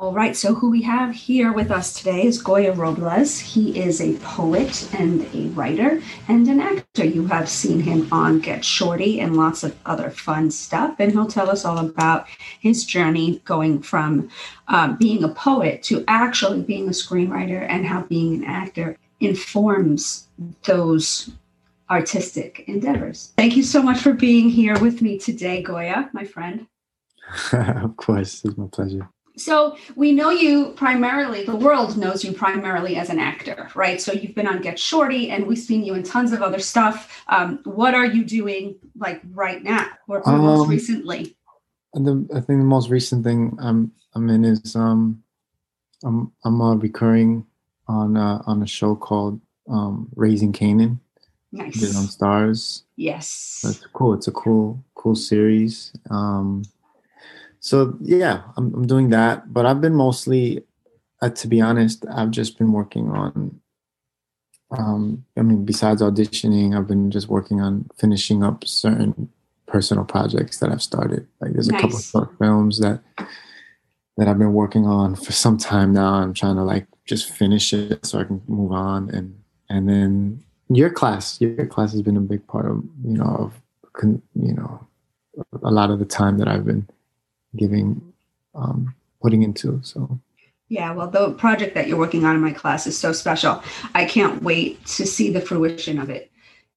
All right, so who we have here with us today is Goya Robles. He is a poet and a writer and an actor. You have seen him on Get Shorty and lots of other fun stuff, and he'll tell us all about his journey going from um, being a poet to actually being a screenwriter and how being an actor informs those artistic endeavors. Thank you so much for being here with me today, Goya, my friend. of course, it's my pleasure. So we know you primarily, the world knows you primarily as an actor, right? So you've been on Get Shorty and we've seen you in tons of other stuff. Um, what are you doing like right now or, or um, most recently? The, I think the most recent thing I'm, I'm in is um, I'm, I'm uh, recurring on, uh, on a show called um, Raising Kanan. Nice. Did on Starz. Yes. That's cool. It's a cool, cool series. Um, so yeah I'm, I'm doing that but i've been mostly uh, to be honest i've just been working on um, i mean besides auditioning i've been just working on finishing up certain personal projects that i've started like there's nice. a couple of short films that that i've been working on for some time now i'm trying to like just finish it so i can move on and and then your class your class has been a big part of you know of you know a lot of the time that i've been giving um, putting into so. Yeah well the project that you're working on in my class is so special. I can't wait to see the fruition of it.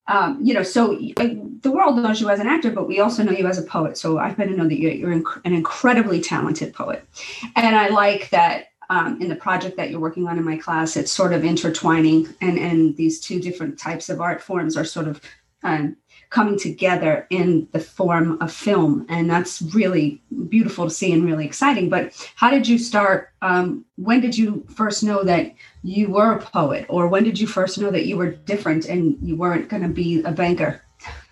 Um, you know so I, the world knows you as an actor but we also know you as a poet. So I've happen to know that you're, you're inc- an incredibly talented poet. And i like that um, in the project that you're working on in my class it's sort of intertwining and and these two different types of art forms are sort of um, coming together in the form of film. And that's really beautiful to see and really exciting. But how did you start? Um, when did you first know that you were a poet? Or when did you first know that you were different and you weren't going to be a banker?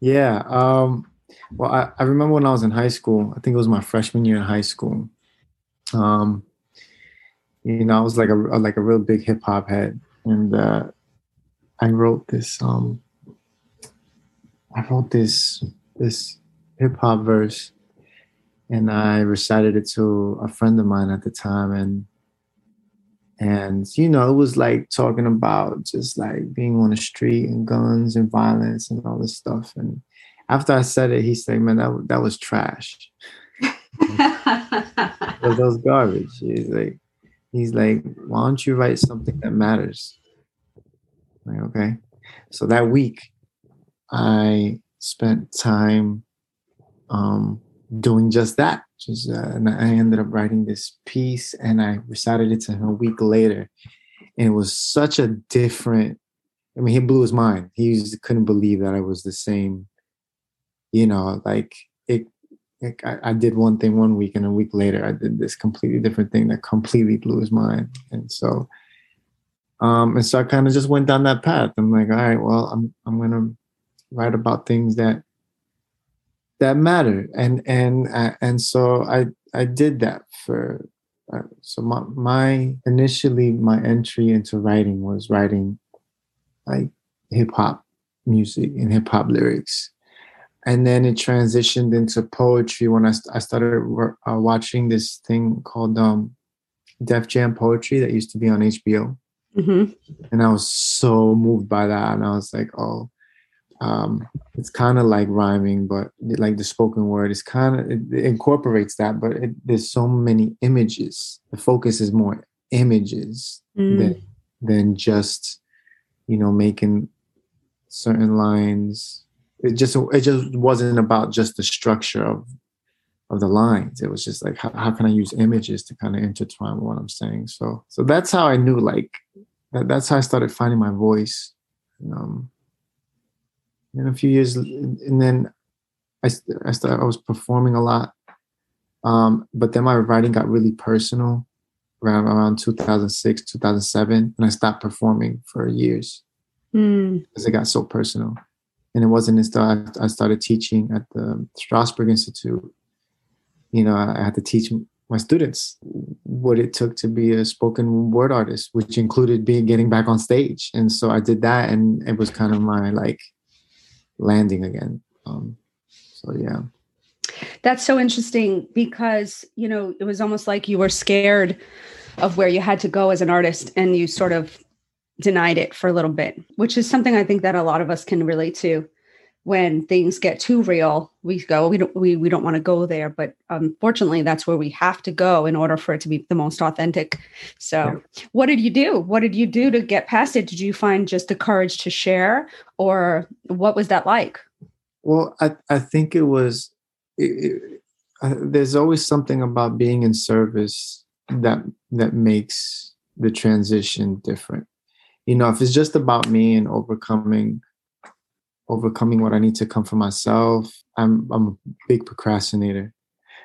yeah. Um, well, I, I, remember when I was in high school, I think it was my freshman year in high school. Um, you know, I was like a like a real big hip hop head, and uh, I wrote this um I wrote this this hip hop verse and I recited it to a friend of mine at the time and and you know it was like talking about just like being on the street and guns and violence and all this stuff and after I said it he said man that that was trash. That was garbage. He's like he's like why don't you write something that matters like, okay. So that week, I spent time um, doing just that. Just, uh, and I ended up writing this piece and I recited it to him a week later. And it was such a different, I mean, he blew his mind. He couldn't believe that I was the same, you know, like it, like I, I, did one thing one week and a week later I did this completely different thing that completely blew his mind. And so um, and so I kind of just went down that path. I'm like, all right, well, I'm I'm gonna write about things that that matter, and and uh, and so I I did that for. Uh, so my my initially my entry into writing was writing like hip hop music and hip hop lyrics, and then it transitioned into poetry when I I started uh, watching this thing called um, Def Jam Poetry that used to be on HBO Mm-hmm. And I was so moved by that. And I was like, oh, um, it's kind of like rhyming, but like the spoken word is kind of, it, it, incorporates that, but it, there's so many images. The focus is more images mm. than, than just, you know, making certain lines. It just, it just wasn't about just the structure of of the lines. It was just like how, how can I use images to kind of intertwine what I'm saying. So so that's how I knew like that, that's how I started finding my voice. Um, and a few years, and then I I, started, I was performing a lot. Um, but then my writing got really personal around around 2006 2007 and i stopped performing for years mm. because it got so personal and it wasn't until I started teaching at the strasberg institute you know, I had to teach my students what it took to be a spoken word artist, which included being getting back on stage. And so I did that, and it was kind of my like landing again. Um, so yeah. That's so interesting because, you know, it was almost like you were scared of where you had to go as an artist and you sort of denied it for a little bit, which is something I think that a lot of us can relate to. When things get too real, we go, we don't, we, we don't want to go there. But unfortunately, that's where we have to go in order for it to be the most authentic. So, yeah. what did you do? What did you do to get past it? Did you find just the courage to share, or what was that like? Well, I, I think it was, it, it, uh, there's always something about being in service that that makes the transition different you know if it's just about me and overcoming overcoming what i need to come for myself. I'm i'm a big procrastinator.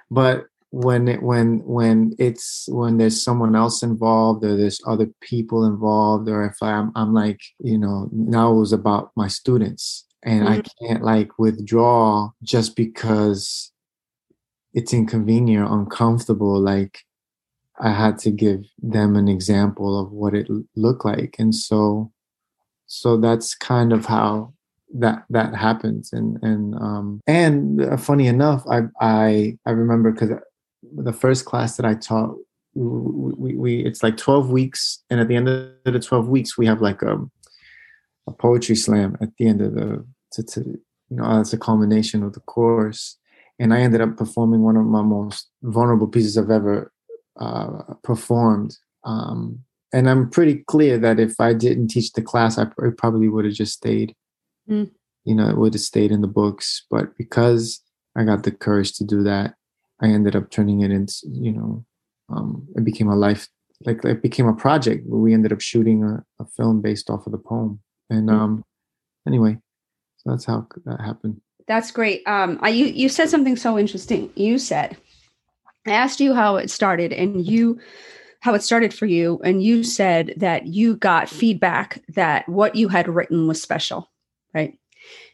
But when it when when it's when there's someone else involved or there's other people involved or if i'm, I'm like you know now it was about my students and mm-hmm. i can't like withdraw just because it's inconvenient or uncomfortable like I had to give them an example of what it looked like, and so so that's kind of how that that happens. And and um, and uh, funny enough, I I I remember because the first class that I taught, we, we, we it's like twelve weeks, and at the end of the twelve weeks, we have like a a poetry slam at the end of the to, to you know as a culmination of the course and I ended up performing one of my most vulnerable pieces I've ever uh, performed. Um, and I'm pretty clear that if I didn't teach the class, I probably would have just stayed. Mm. You know, it would have stayed in the books. But because I got the courage to do that, I ended up turning it into, you know, um, it became a life, like it became a project where we ended up shooting a, a film based off of the poem. And mm. um, anyway, so that's how that happened. That's great. Um, I, you, you said something so interesting. You said, I asked you how it started, and you how it started for you, and you said that you got feedback that what you had written was special, right?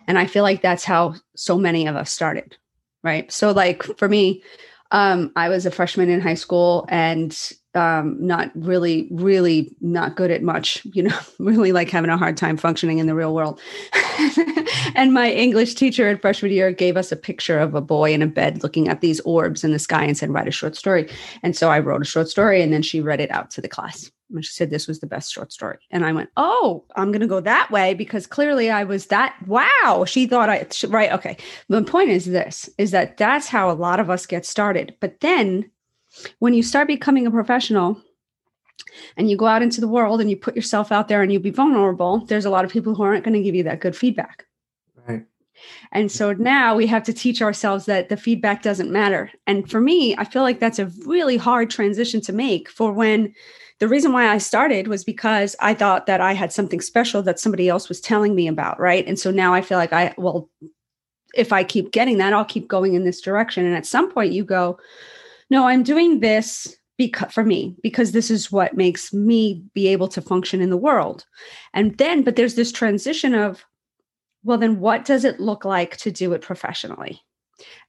And I feel like that's how so many of us started, right? So, like for me, um, I was a freshman in high school and um, not really, really not good at much, you know, really like having a hard time functioning in the real world. and my English teacher in freshman year gave us a picture of a boy in a bed looking at these orbs in the sky and said, write a short story. And so I wrote a short story and then she read it out to the class. And she said this was the best short story. And I went, oh, I'm going to go that way because clearly I was that. Wow. She thought I, right. Okay. The point is this is that that's how a lot of us get started. But then when you start becoming a professional, and you go out into the world and you put yourself out there and you be vulnerable, there's a lot of people who aren't going to give you that good feedback. And so now we have to teach ourselves that the feedback doesn't matter. And for me, I feel like that's a really hard transition to make for when the reason why I started was because I thought that I had something special that somebody else was telling me about. Right. And so now I feel like I, well, if I keep getting that, I'll keep going in this direction. And at some point you go, no, I'm doing this because for me because this is what makes me be able to function in the world and then but there's this transition of well then what does it look like to do it professionally?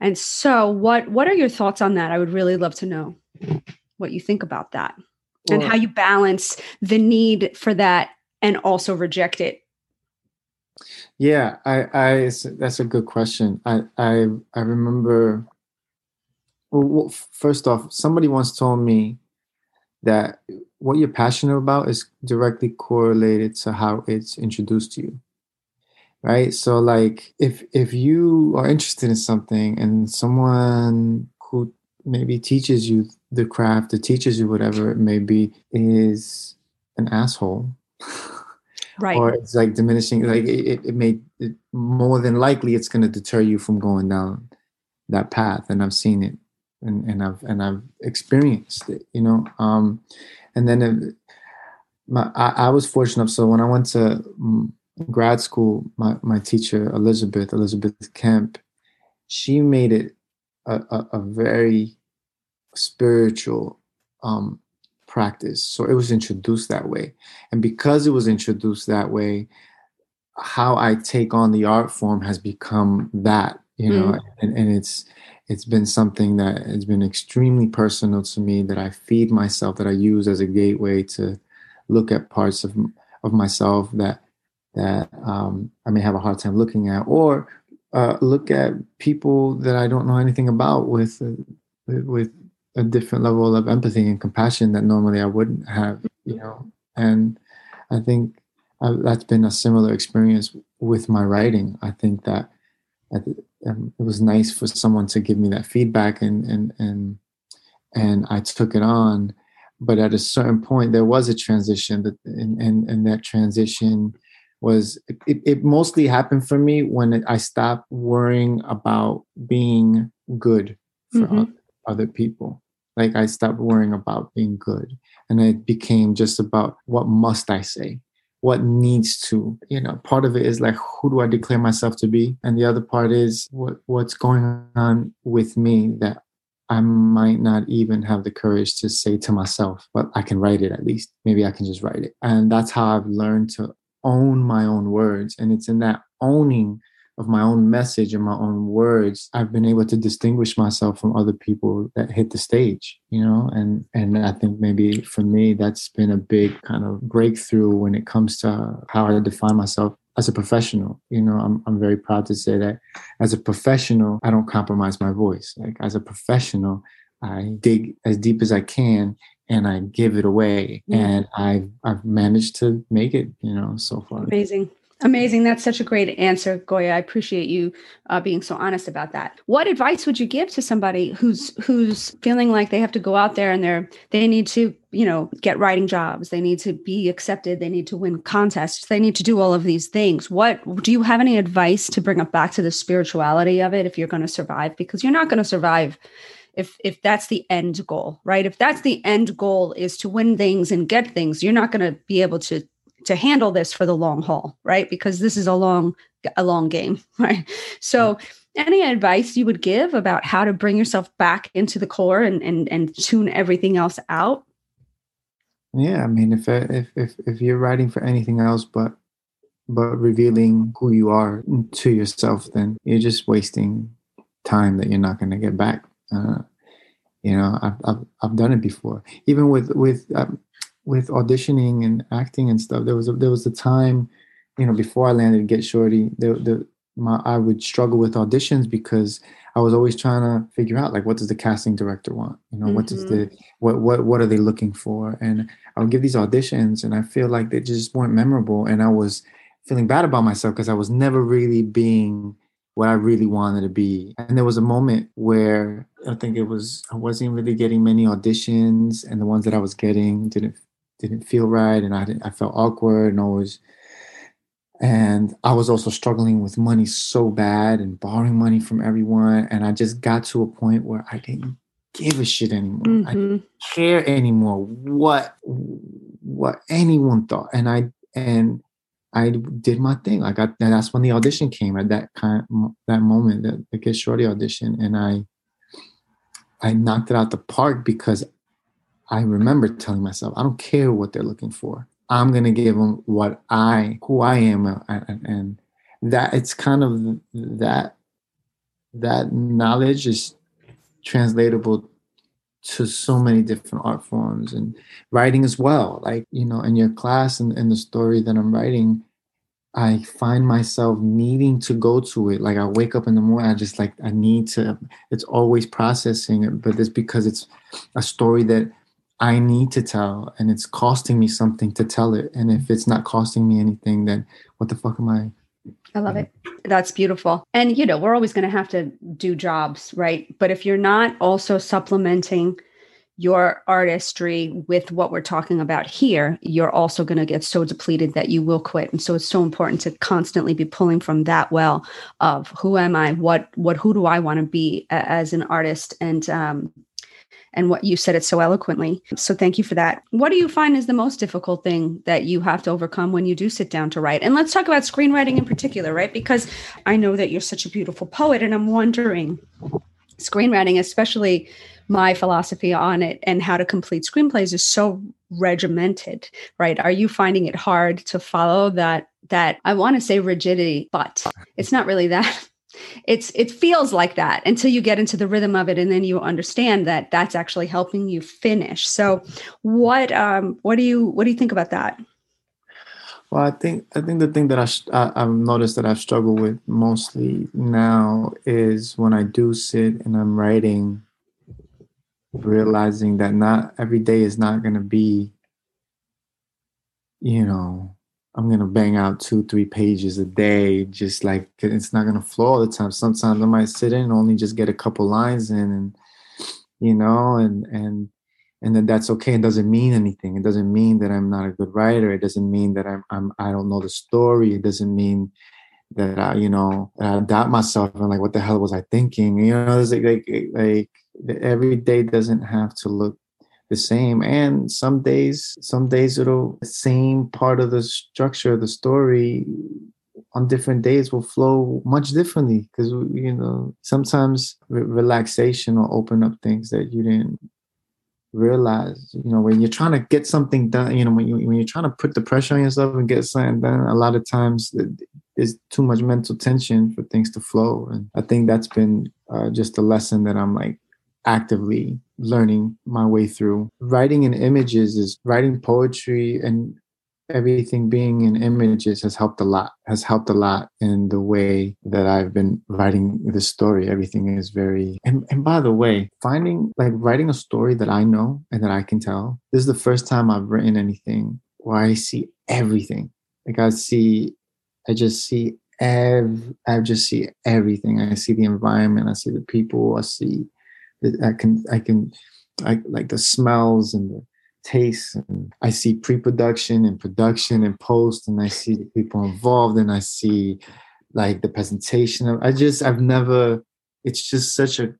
And so what what are your thoughts on that? I would really love to know what you think about that and how you balance the need for that and also reject it. Yeah i i that's a good question. I i i remember well, first off, somebody once told me that what you're passionate about is directly correlated to how it's introduced to you. Right? So like if if you are interested in something and someone who maybe teaches you the craft or teaches you whatever it may be is an asshole. Right. or it's like diminishing like it, it may it, more than likely it's going to deter you from going down that path and i've seen it and, and I've and I've experienced it, you know. Um, and then it, my, I, I, was fortunate. So when I went to mm, grad school, my my teacher Elizabeth Elizabeth Kemp, she made it a, a, a very spiritual um, practice. So it was introduced that way, and because it was introduced that way, how I take on the art form has become that, you know, mm. and, and it's it's been something that has been extremely personal to me that I feed myself, that I use as a gateway to look at parts of of myself that that um, I may have a hard time looking at, or uh, look at people that I don't know anything about with uh, with a different level of empathy and compassion that normally I wouldn't have, you mm-hmm. know. And I think I, that's been a similar experience with my writing. I think that um, it was nice for someone to give me that feedback, and and and and I took it on. But at a certain point, there was a transition, that and and, and that transition was it, it mostly happened for me when I stopped worrying about being good for mm-hmm. other, other people. Like I stopped worrying about being good, and it became just about what must I say what needs to you know part of it is like who do i declare myself to be and the other part is what what's going on with me that i might not even have the courage to say to myself but i can write it at least maybe i can just write it and that's how i've learned to own my own words. And it's in that owning of my own message and my own words i've been able to distinguish myself from other people that hit the stage you know? And and i think maybe for me that's been a big kind of breakthrough when it comes to how i define myself as a professional you know? I'm, I'm very proud to say that as a professional i don't compromise my voice. Like as a professional i dig as deep as i can and I give it away. Mm. And I've I've managed to make it, you know, so far. Amazing. Amazing. That's such a great answer, Goya. I appreciate you uh, being so honest about that. What advice would you give to somebody who's who's feeling like they have to go out there and they're they need to you know get writing jobs, they need to be accepted, they need to win contests, they need to do all of these things. What do you have any advice to bring up back to the spirituality of it if you're going to survive? Because you're not going to survive if if that's the end goal, right? If that's the end goal is to win things and get things, you're not going to be able to to handle this for the long haul, right? Because this is a long a long game, right? So mm. any advice you would give about how to bring yourself back into the core and and and tune everything else out? Yeah, I mean if if if if you're writing for anything else but but revealing who you are to yourself, then you're just wasting time that you're not going to get back. Uh, you know, I've, I've, I've done it before. Even with with um, with auditioning and acting and stuff, there was a, there was a time, you know, before I landed Get Shorty, the the my I would struggle with auditions because I was always trying to figure out like what does the casting director want, you know, mm-hmm. what does the mm-hmm. what what what are they looking for, and I would give these auditions and I feel like they just weren't memorable, and I was feeling bad about myself because I was never really being what I really wanted to be. And there was a moment where I think it was I wasn't really getting many auditions, and the ones that I was getting didn't didn't feel right and I, didn't I felt awkward and always and I was also struggling with money so bad and borrowing money from everyone. And I just got to a point where I didn't give a shit anymore. Mm-hmm. I didn't care anymore what what anyone thought. And I and I did my thing. Like I, that's when the audition came at that kind that moment, that the Get Shorty audition, and I I knocked it out the park because I remember telling myself, I don't care what they're looking for. I'm gonna give them what I, who I am, uh, and, and that it's kind of that that knowledge is translatable to so many different art forms and writing as well. Like you know, in your class and in the story that I'm writing, I find myself needing to go to it. Like I wake up in the morning, I just like I need to. It's always processing it, but it's because it's a story that I need to tell and it's costing me something to tell it. And if it's not costing me anything, then what the fuck am I? I love it. That's beautiful. And, you know, we're always going to have to do jobs, right? But if you're not also supplementing your artistry with what we're talking about here, you're also going to get so depleted that you will quit. And so it's so important to constantly be pulling from that well of who am I? What, what, who do I want to be as an artist? And, um, and what you said it so eloquently. So thank you for that. What do you find is the most difficult thing that you have to overcome when you do sit down to write? And let's talk about screenwriting in particular, right? Because I know that you're such a beautiful poet, and I'm wondering screenwriting, especially my philosophy on it and how to complete screenplays is so regimented, right? Are you finding it hard to follow that that I want to say rigidity, but it's not really that it's it feels like that until you get into the rhythm of it and then you understand that that's actually helping you finish. So what um what do you what do you think about that? Well, I think I think the thing that I, I I've noticed that I've struggled with mostly now is when I do sit and I'm writing, realizing that not every day is not going to be, you know, I'm gonna bang out two, three pages a day, just like it's not gonna flow all the time. Sometimes I might sit in and only just get a couple lines in, and you know, and and and then that's okay. It doesn't mean anything. It doesn't mean that I'm not a good writer. It doesn't mean that I'm, I'm I don't know the story. It doesn't mean that I, you know, I doubt myself and like, what the hell was I thinking? You know, it's like, like, like every day doesn't have to look the same. And some days, some days it'll the same part of the structure of the story on different days will flow much differently. Because you know sometimes re- relaxation will open up things that you didn't realize. You know when you're trying to get something done you know when, you, when you're trying to put the pressure on yourself and get something done a lot of times there's too much mental tension for things to flow. And i think that's been uh, just a lesson that i'm like actively learning my way through. Writing in images is writing poetry and everything being in images has helped a lot has helped a lot in the way that i've been writing the story. Everything is very and, and by the way finding like writing a story that i know and that i can tell this is the first time i've written anything where i see everything. Like i see i just see ev- i just see everything. I see the environment i see the people i see i can i can I like the smells and the taste and i see pre-production and production and post and i see the people involved and i see like the presentation i just i've never it's just such a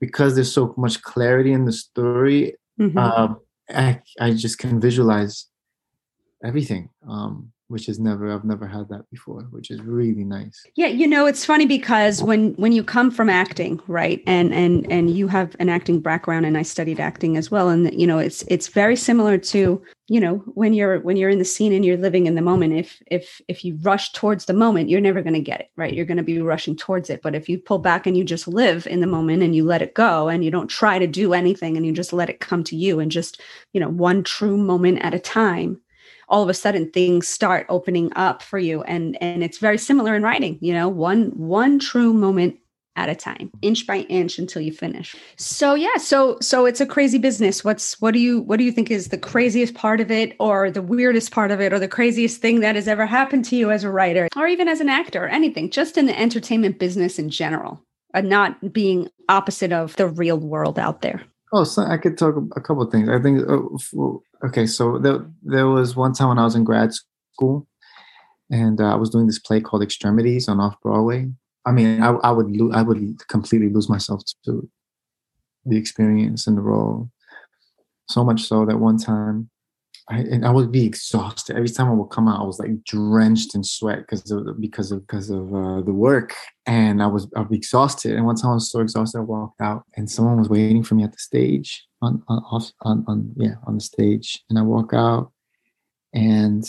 because there's so much clarity in the story mm-hmm. um, I, I just can visualize everything um, which is never I've never had that before, which is really nice. Yeah, you know, it's funny because when when you come from acting, right? And and and you have an acting background and I studied acting as well and you know, it's it's very similar to, you know, when you're when you're in the scene and you're living in the moment, if if if you rush towards the moment, you're never going to get it, right? You're going to be rushing towards it, but if you pull back and you just live in the moment and you let it go and you don't try to do anything and you just let it come to you and just, you know, one true moment at a time, all of a sudden things start opening up for you and and it's very similar in writing you know one one true moment at a time inch by inch until you finish so yeah so so it's a crazy business what's what do you what do you think is the craziest part of it or the weirdest part of it or the craziest thing that has ever happened to you as a writer or even as an actor or anything just in the entertainment business in general and not being opposite of the real world out there Oh, so I could talk a couple things. I think. Uh, okay, so there, there was one time when I was in grad school, and uh, I was doing this play called Extremities on off Broadway. I mean, I, I would lo- I would completely lose myself to the experience and the role. So much so that one time I, and I would be exhausted every time I would come out. I was like drenched in sweat because of because of because of uh, the work, and I was I'd be exhausted. And one time I was so exhausted, I walked out, and someone was waiting for me at the stage on on off, on, on yeah on the stage, and I walk out, and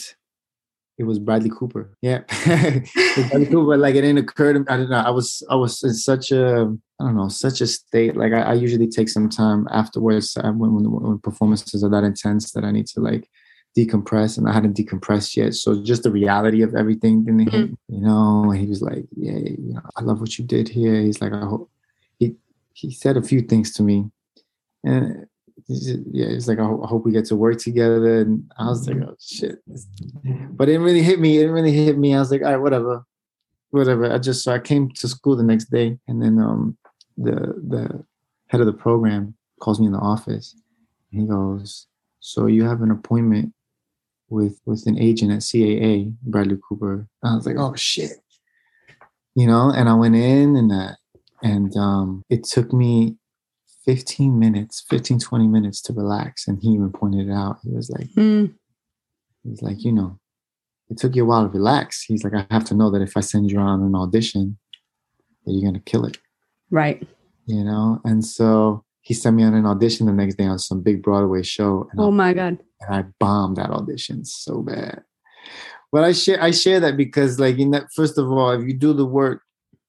it was Bradley Cooper. Yeah, Bradley Cooper. Like it didn't occur to me. I don't know. I was I was in such a I don't know such a state. Like I, I usually take some time afterwards uh, when, when, when performances are that intense that I need to like decompress, and I hadn't decompressed yet. So just the reality of everything didn't hit. Mm-hmm. You know, he was like, "Yeah, you know, I love what you did here." He's like, "I hope." He he said a few things to me, and yeah, it's like I, hope we get to work together. And I was like, oh shit, but it didn't really hit me. It didn't really hit me. I was like, all right, whatever, whatever. I just so I came to school the next day, and then um the the head of the program calls me in the office. And he goes, so you have an appointment with with an agent at CAA, Bradley Cooper. And I was like, oh shit, you know. And I went in and that, and um, it took me 15 minutes, 15, 20 minutes to relax. And he even pointed it out. He was like, mm. he's like, you know, it took you a while to relax. He's like, I have to know that if I send you on an audition, that you're gonna kill it. Right. You know? And so he sent me on an audition the next day on some big Broadway show. oh I, my God. And I bombed that audition so bad. But I share I share that because like in that first of all, if you do the work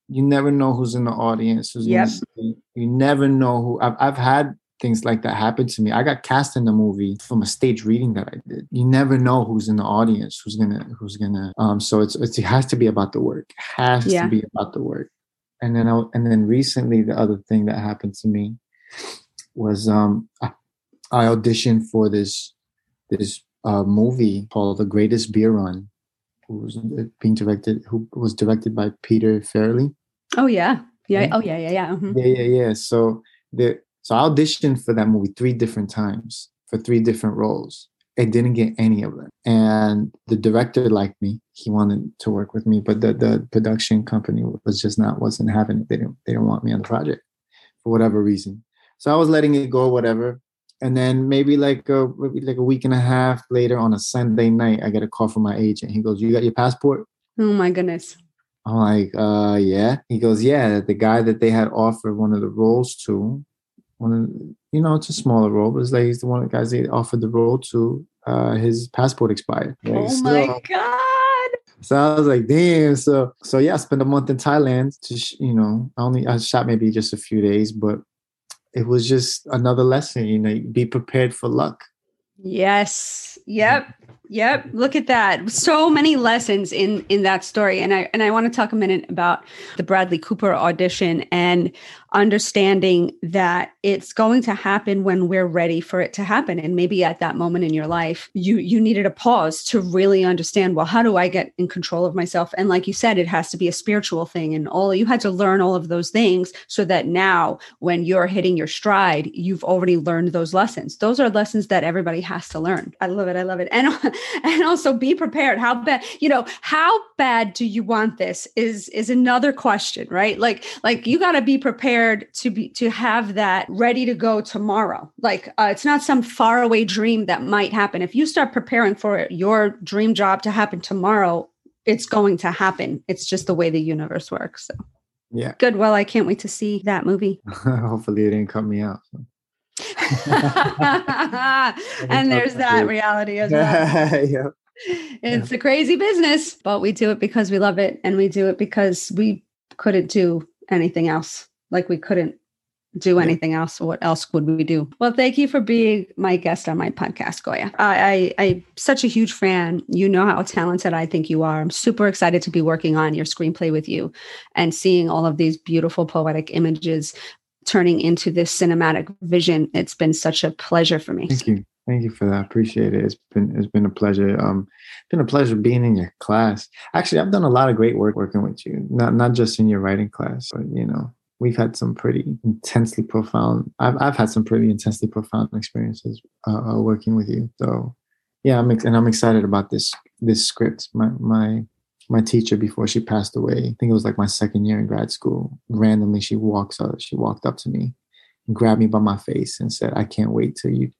you never know who's in the audience. Who's yep. You never know who. I've, I've had things like that happened to me. I got cast in the movie from a stage reading that I did. You never know who's in the audience, who's gonna, who's gonna. Um, so it's, it's it has to be about the work. It has Yeah. to be about the work. And then I, and then recently, the other thing that happened to me was um, I, I auditioned for this this uh, movie called The Greatest Beer Run, who was being directed, who was directed by Peter Farrelly. Oh yeah. Yeah. Oh yeah. Yeah. Yeah. mhm. Yeah, yeah, yeah. So the so I auditioned for that movie three different times for three different roles. I didn't get any of them. And the director liked me. He wanted to work with me, but the, the production company was just not wasn't having it. They didn't they didn't want me on the project for whatever reason. So I was letting it go, whatever. And then maybe like a maybe like a week and a half later on a Sunday night, I get a call from my agent. He goes, You got your passport? Oh my goodness. I'm like, uh, yeah. He goes, yeah. The guy that they had offered one of the roles to, one of, you know, it's a smaller role, but it's like he's the one of the guys they offered the role to. Uh, his passport expired. Like, oh so- my god. So I was like, damn. So, so yeah, I spent a month in Thailand. To sh- you know, I only I shot maybe just a few days, but it was just another lesson. You know, be prepared for luck. Yes. Yep. Yep. Look at that. So many lessons in in that story. And I and I want to talk a minute about the Bradley Cooper audition and understanding that it's going to happen when we're ready for it to happen. And maybe at that moment in your life, you you needed a pause to really understand, well, how do I get in control of myself? And like you said, it has to be a spiritual thing. And all you had to learn all of those things so that now when you're hitting your stride, you've already learned those lessons. Those are lessons that everybody has to learn. I love it. I love it. And and also be prepared. How bad, you know, how bad do you want this is is another question, right? Like like you got to be prepared to be to have that ready to go tomorrow. Like uh, it's not some faraway dream that might happen. If you start preparing for your dream job to happen tomorrow, it's going to happen. It's just the way the universe works. So Yeah. good. Well, I can't wait to see that movie. Hopefully, it didn't cut me out. and there's that reality as well. yeah. It's a crazy business, but we do it because we love it and we do it because we couldn't do anything else. Like we couldn't do Yeah. anything else. What else would we do? Well, thank you for being my guest on my podcast, Goya. I, I I'm such a huge fan. You know how talented I think you are. I'm super excited to be working on your screenplay with you and seeing all of these beautiful poetic images turning into this cinematic vision. It's been such a pleasure for me. Thank you. Thank you for that. Appreciate it. It's been it's been a pleasure. Um it's been a pleasure being in your class. Actually, I've done a lot of great work working with you. Not not just in your writing class, but you know, we've had some pretty intensely profound I've I've had some pretty intensely profound experiences uh, uh, working with you. So yeah, I'm ex- and I'm excited about this this script. My my my teacher before she passed away, I think it was like my second year in grad school. Randomly, she walks up, she walked up to me, and grabbed me by my face, and said, "I can't wait till you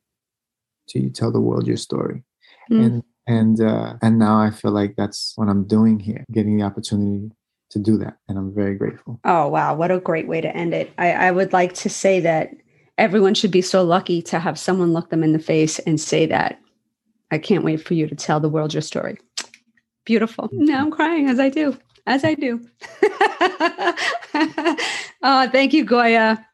till you tell the world your story." Mm. And and uh, and now I feel like that's what I'm doing here, getting the opportunity to do that, and I'm very grateful. Oh, wow. What a great way to end it. I, I would like to say that everyone should be so lucky to have someone look them in the face and say that, I can't wait for you to tell the world your story. Beautiful. Now I'm crying as I do, as I do. oh, thank you, Goya.